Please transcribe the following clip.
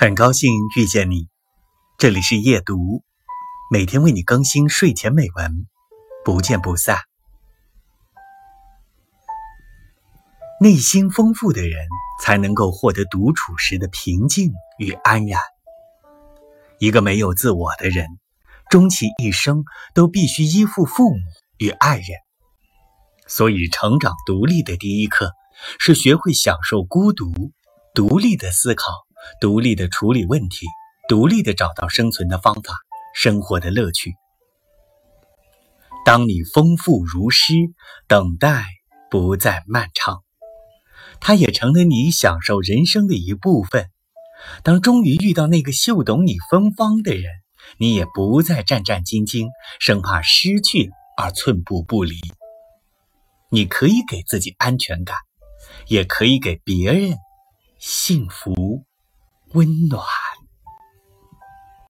很高兴遇见你，这里是夜读，每天为你更新睡前美文，不见不散。内心丰富的人才能够获得独处时的平静与安然。一个没有自我的人，终其一生都必须依附父母与爱人。所以，成长独立的第一课是学会享受孤独，独立的思考。独立的处理问题，独立的找到生存的方法，生活的乐趣。当你丰富如诗，等待不再漫长，它也成了你享受人生的一部分。当终于遇到那个嗅懂你芬芳的人，你也不再战战兢兢，生怕失去而寸步不离。你可以给自己安全感，也可以给别人幸福。温暖。